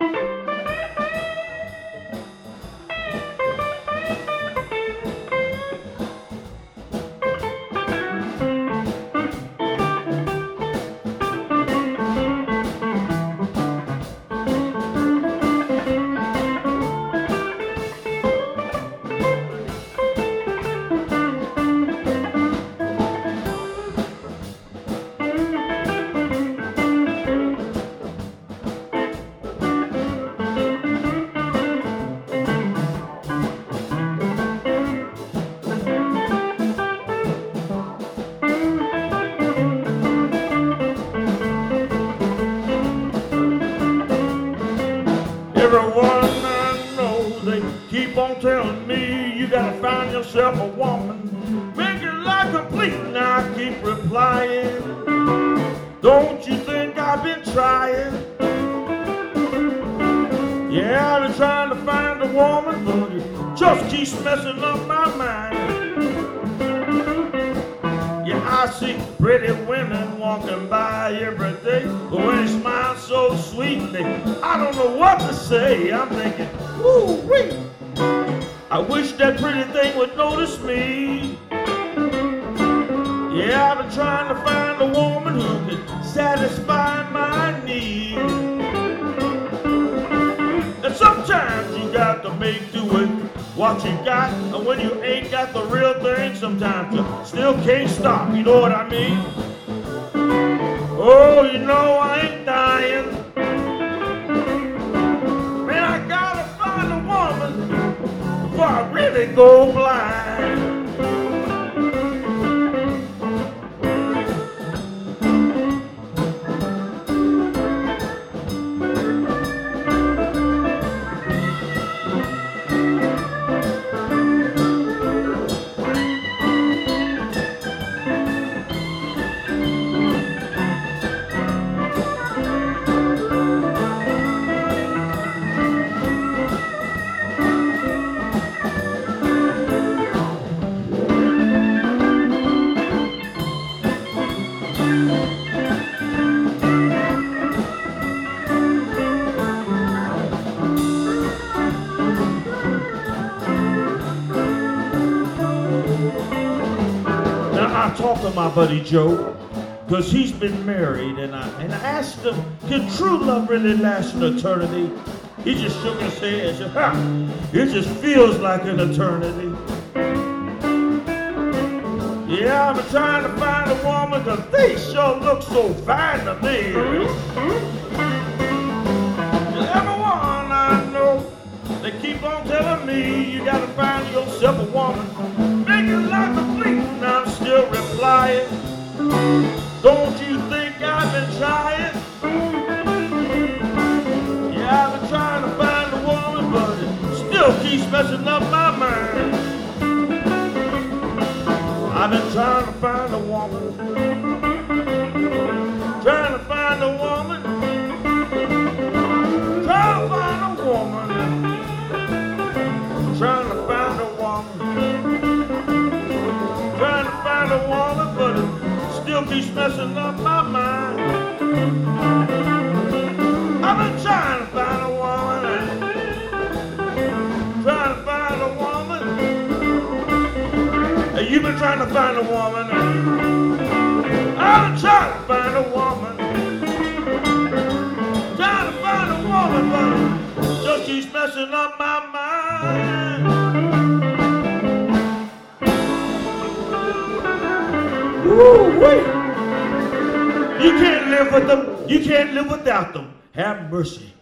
Everyone they keep on telling me you gotta find yourself a woman. Make your life complete, and I keep replying. Don't you think I've been trying? Yeah, I've been trying to find a woman, but it just keeps messing up my mind. Yeah, I see pretty women walking by every day, sweetly, I don't know what to say. I'm thinking, woo wee. I wish that pretty thing would notice me. Yeah, I've been trying to find a woman who can satisfy my need. And sometimes you got to make do with what you got, and when you ain't got the real thing, sometimes you still can't stop. You know what I mean? Oh, you know I ain't dying. Really go blind. I talked to my buddy Joe, cause he's been married, and I and I asked him, can true love really last an eternity? He just shook his head and said, ha, it just feels like an eternity. Yeah, I've been trying to find a woman, cause they sure look so fine to me. Everyone I know, they keep on telling me you gotta find yourself a woman. Messing up my mind. I've been trying to find a woman. Trying to find a woman. Trying to find a woman. Trying to find a woman. Trying to find a woman, but it still keeps messing up my mind. You've been trying to find a woman. I've been trying to find a woman. Trying to find a woman, but just keeps messing up my mind. You can't live with them. You can't live without them. Have mercy.